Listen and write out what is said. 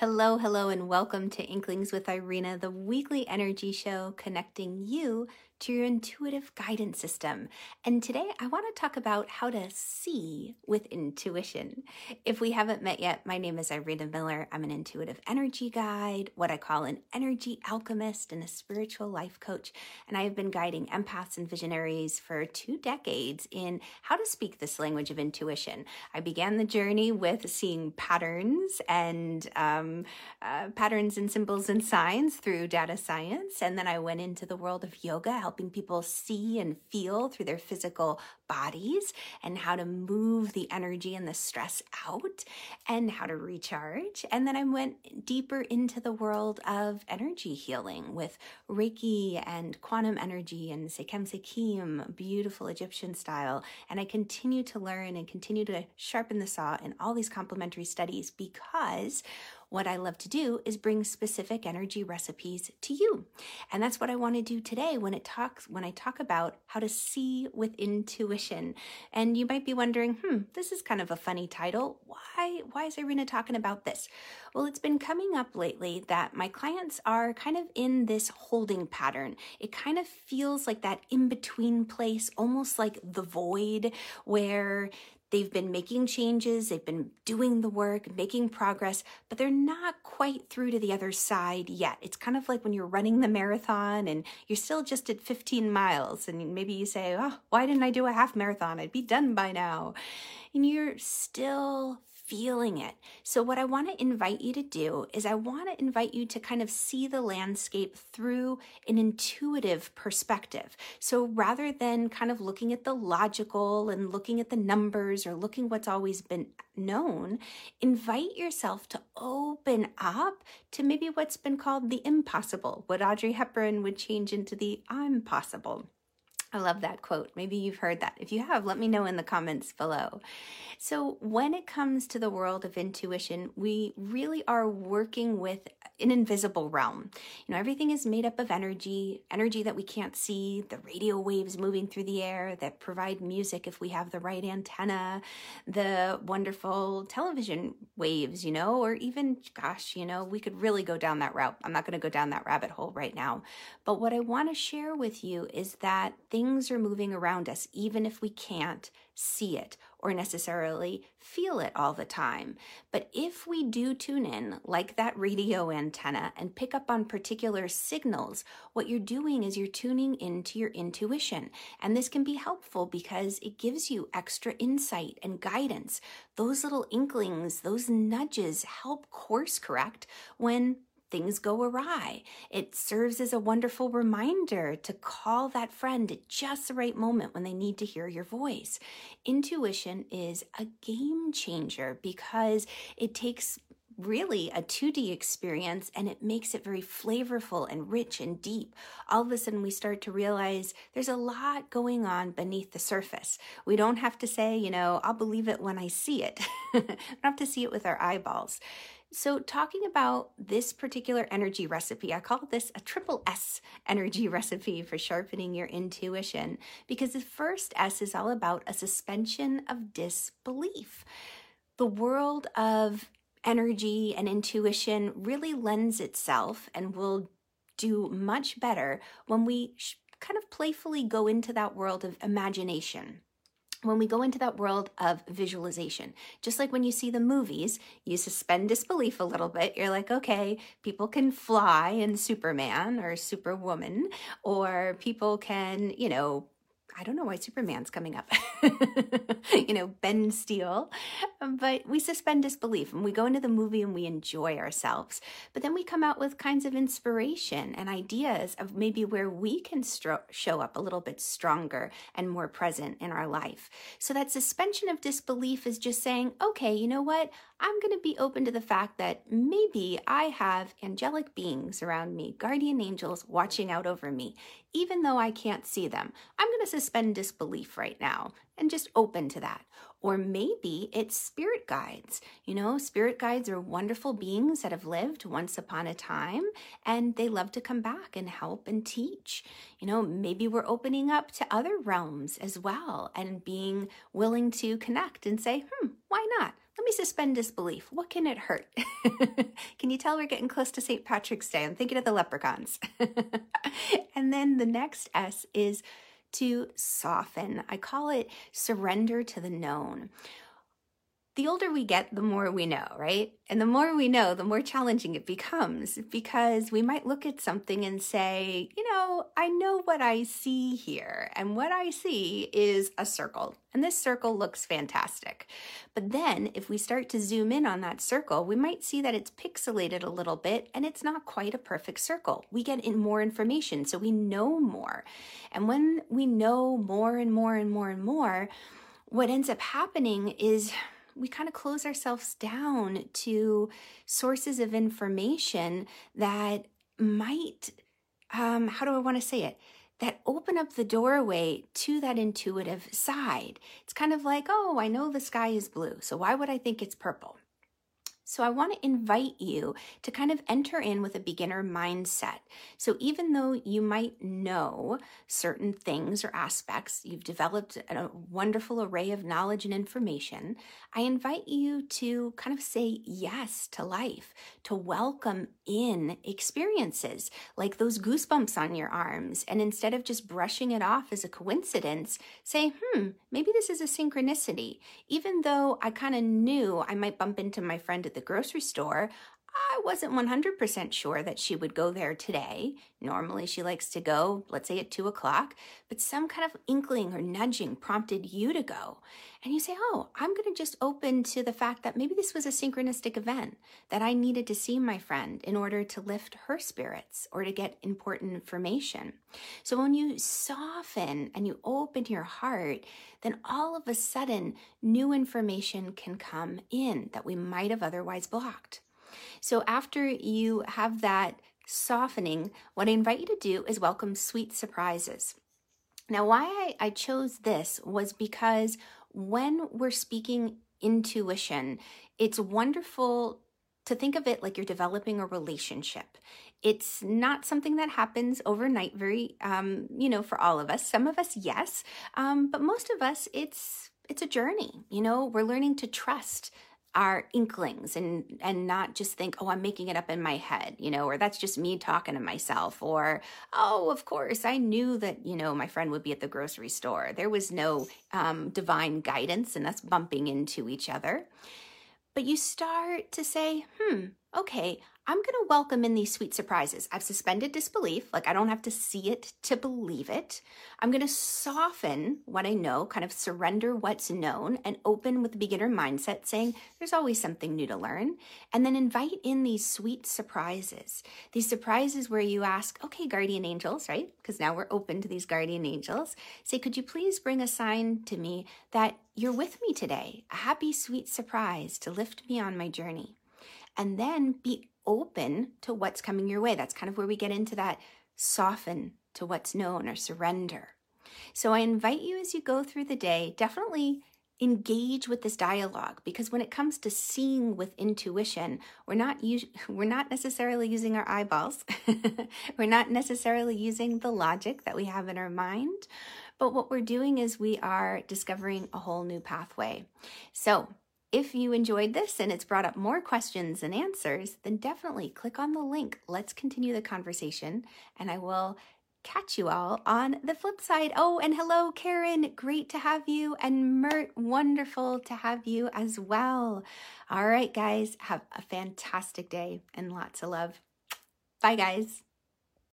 Hello, hello, and welcome to Inklings with Irina, the weekly energy show connecting you to your intuitive guidance system. And today I want to talk about how to see with intuition. If we haven't met yet, my name is Irina Miller. I'm an intuitive energy guide, what I call an energy alchemist, and a spiritual life coach. And I have been guiding empaths and visionaries for two decades in how to speak this language of intuition. I began the journey with seeing patterns and um, uh, patterns and symbols and signs through data science. And then I went into the world of yoga helping people see and feel through their physical bodies and how to move the energy and the stress out and how to recharge. And then I went deeper into the world of energy healing with Reiki and quantum energy and Sekhem Seichim, beautiful Egyptian style. And I continue to learn and continue to sharpen the saw in all these complementary studies because what I love to do is bring specific energy recipes to you. And that's what I want to do today when it talks when I talk about how to see with intuition. And you might be wondering, "Hmm, this is kind of a funny title. Why why is Irina talking about this?" Well, it's been coming up lately that my clients are kind of in this holding pattern. It kind of feels like that in-between place, almost like the void where They've been making changes, they've been doing the work, making progress, but they're not quite through to the other side yet. It's kind of like when you're running the marathon and you're still just at 15 miles, and maybe you say, Oh, why didn't I do a half marathon? I'd be done by now. And you're still feeling it. So, what I want to invite you to do is, I want to invite you to kind of see the landscape through an intuitive perspective. So, rather than kind of looking at the logical and looking at the numbers or looking what's always been known, invite yourself to open up to maybe what's been called the impossible, what Audrey Hepburn would change into the I'm possible. I love that quote. Maybe you've heard that. If you have, let me know in the comments below. So, when it comes to the world of intuition, we really are working with an invisible realm. You know, everything is made up of energy, energy that we can't see, the radio waves moving through the air that provide music if we have the right antenna, the wonderful television waves, you know, or even, gosh, you know, we could really go down that route. I'm not going to go down that rabbit hole right now. But what I want to share with you is that things are moving around us, even if we can't see it or necessarily feel it all the time. But if we do tune in, like that radio antenna, and pick up on particular signals, what you're doing is you're tuning into your intuition. And this can be helpful because it gives you extra insight and guidance. Those little inklings, those nudges help course correct when things go awry. It serves as a wonderful reminder to call that friend at just the right moment when they need to hear your voice. Intuition is a game changer because it takes really a 2D experience and it makes it very flavorful and rich and deep. All of a sudden, we start to realize there's a lot going on beneath the surface. We don't have to say, you know, I'll believe it when I see it. we don't have to see it with our eyeballs. So, talking about this particular energy recipe, I call this a triple S energy recipe for sharpening your intuition because the first S is all about a suspension of disbelief. The world of energy and intuition really lends itself and will do much better when we kind of playfully go into that world of imagination when we go into that world of visualization, just like when you see the movies, you suspend disbelief a little bit. You're like, okay, people can fly in Superman or Superwoman, or people can, you know, I don't know why Superman's coming up. you know, Ben Steele. But we suspend disbelief and we go into the movie and we enjoy ourselves. But then we come out with kinds of inspiration and ideas of maybe where we can stro- show up a little bit stronger and more present in our life. So that suspension of disbelief is just saying, okay, you know what? I'm going to be open to the fact that maybe I have angelic beings around me, guardian angels watching out over me even though I can't see them. I'm going to suspend disbelief right now and just open to that. Or maybe it's spirit guides. You know, spirit guides are wonderful beings that have lived once upon a time and they love to come back and help and teach. You know, maybe we're opening up to other realms as well and being willing to connect and say, hmm, why not? let me suspend disbelief. What can it hurt? can you tell we're getting close to St. Patrick's Day? I'm thinking of the leprechauns. and then the next S is to soften. I call it surrender to the known the older we get, the more we know, right? And the more we know, the more challenging it becomes because we might look at something and say, you know, I know what I see here. And what I see is a circle. And this circle looks fantastic. But then if we start to zoom in on that circle, we might see that it's pixelated a little bit and it's not quite a perfect circle. We get in more information, so we know more. And when we know more and more and more and more, what ends up happening is we kind of close ourselves down to sources of information that might, um, how do I want to say it? That open up the doorway to that intuitive side. It's kind of like, oh, I know the sky is blue, so why would I think it's purple? So I want to invite you to kind of enter in with a beginner mindset. So even though you might know certain things or aspects, you've developed a wonderful array of knowledge and information, I invite you to kind of say yes to life, to welcome in experiences like those goosebumps on your arms. And instead of just brushing it off as a coincidence, say, hmm, maybe this is a synchronicity. Even though I kind of knew I might bump into my friend at the the grocery store, I wasn't 100% sure that she would go there today. Normally, she likes to go, let's say at two o'clock, but some kind of inkling or nudging prompted you to go. And you say, Oh, I'm going to just open to the fact that maybe this was a synchronistic event, that I needed to see my friend in order to lift her spirits or to get important information. So when you soften and you open your heart, then all of a sudden, new information can come in that we might have otherwise blocked. So after you have that softening, what I invite you to do is welcome sweet surprises. Now, why I, chose this was because when we're speaking intuition, it's wonderful to think of it like you're developing a relationship. It's not something that happens overnight, very, um, you know, for all of us. Some of us, yes, um, but most of us, it's it's a journey. You know, we're learning to trust our inklings and and not just think oh i'm making it up in my head you know or that's just me talking to myself or oh of course i knew that you know my friend would be at the grocery store. There was no um, divine guidance and us bumping into each other. But you start to say hmm okay I'm going to welcome in these sweet surprises. I've suspended disbelief, like I don't have to see it to believe it. I'm going to soften what I know, kind of surrender what's known, and open with the beginner mindset, saying there's always something new to learn. And then invite in these sweet surprises. These surprises where you ask, okay, guardian angels, right? Because now we're open to these guardian angels. Say, could you please bring a sign to me that you're with me today? A happy, sweet surprise to lift me on my journey and then be open to what's coming your way. That's kind of where we get into that soften to what's known or surrender. So I invite you as you go through the day, definitely engage with this dialogue because when it comes to seeing with intuition we're not us- we're not necessarily using our eyeballs we're not necessarily using the logic that we have in our mind but what we're doing is we are discovering a whole new pathway so if you enjoyed this and it's brought up more questions and answers, then definitely click on the link. Let's continue the conversation, and I will catch you all on the flip side. Oh, and hello, Karen. Great to have you. And Mert, wonderful to have you as well. All right, guys, have a fantastic day and lots of love. Bye, guys.